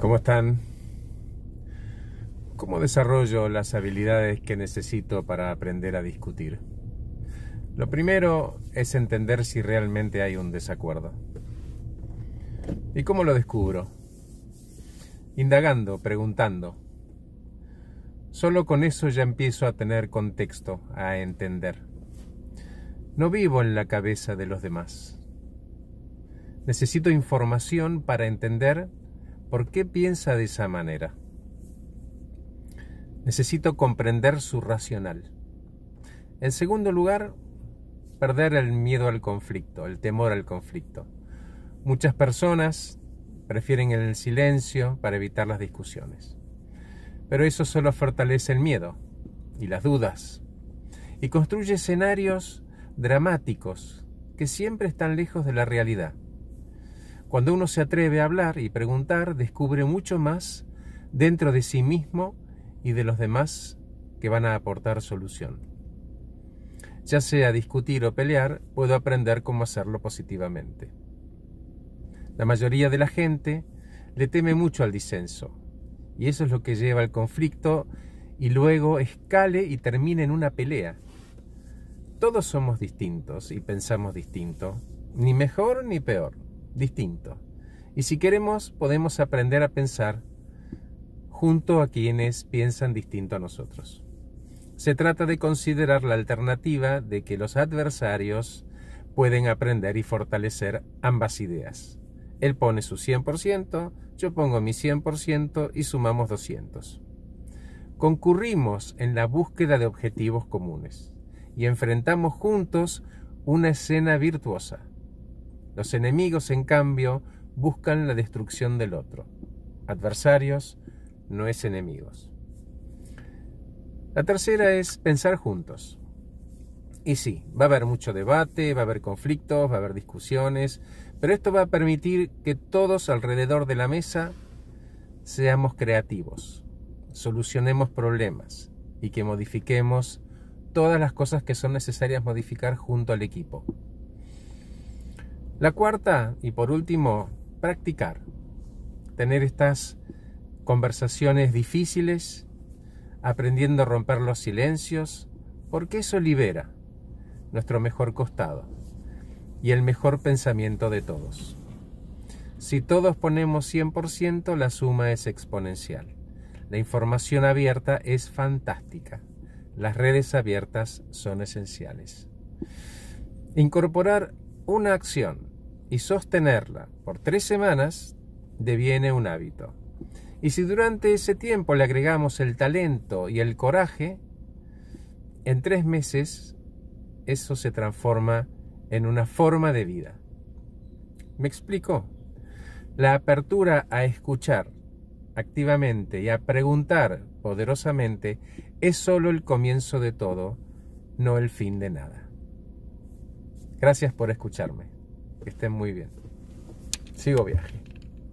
¿Cómo están? ¿Cómo desarrollo las habilidades que necesito para aprender a discutir? Lo primero es entender si realmente hay un desacuerdo. ¿Y cómo lo descubro? Indagando, preguntando. Solo con eso ya empiezo a tener contexto, a entender. No vivo en la cabeza de los demás. Necesito información para entender por qué piensa de esa manera. Necesito comprender su racional. En segundo lugar, perder el miedo al conflicto, el temor al conflicto. Muchas personas prefieren el silencio para evitar las discusiones. Pero eso solo fortalece el miedo y las dudas y construye escenarios dramáticos que siempre están lejos de la realidad. Cuando uno se atreve a hablar y preguntar, descubre mucho más dentro de sí mismo y de los demás que van a aportar solución. Ya sea discutir o pelear, puedo aprender cómo hacerlo positivamente. La mayoría de la gente le teme mucho al disenso, y eso es lo que lleva al conflicto y luego escale y termine en una pelea. Todos somos distintos y pensamos distinto, ni mejor ni peor, distinto. Y si queremos, podemos aprender a pensar junto a quienes piensan distinto a nosotros. Se trata de considerar la alternativa de que los adversarios pueden aprender y fortalecer ambas ideas. Él pone su 100%, yo pongo mi 100% y sumamos 200. Concurrimos en la búsqueda de objetivos comunes y enfrentamos juntos una escena virtuosa. Los enemigos, en cambio, buscan la destrucción del otro. Adversarios no es enemigos. La tercera es pensar juntos. Y sí, va a haber mucho debate, va a haber conflictos, va a haber discusiones, pero esto va a permitir que todos alrededor de la mesa seamos creativos, solucionemos problemas y que modifiquemos todas las cosas que son necesarias modificar junto al equipo. La cuarta, y por último, practicar. Tener estas conversaciones difíciles, aprendiendo a romper los silencios, porque eso libera nuestro mejor costado y el mejor pensamiento de todos. Si todos ponemos 100%, la suma es exponencial. La información abierta es fantástica. Las redes abiertas son esenciales. Incorporar una acción y sostenerla por tres semanas deviene un hábito. Y si durante ese tiempo le agregamos el talento y el coraje, en tres meses eso se transforma en una forma de vida. ¿Me explico? La apertura a escuchar activamente y a preguntar poderosamente es solo el comienzo de todo, no el fin de nada. Gracias por escucharme. Estén muy bien. Sigo viaje.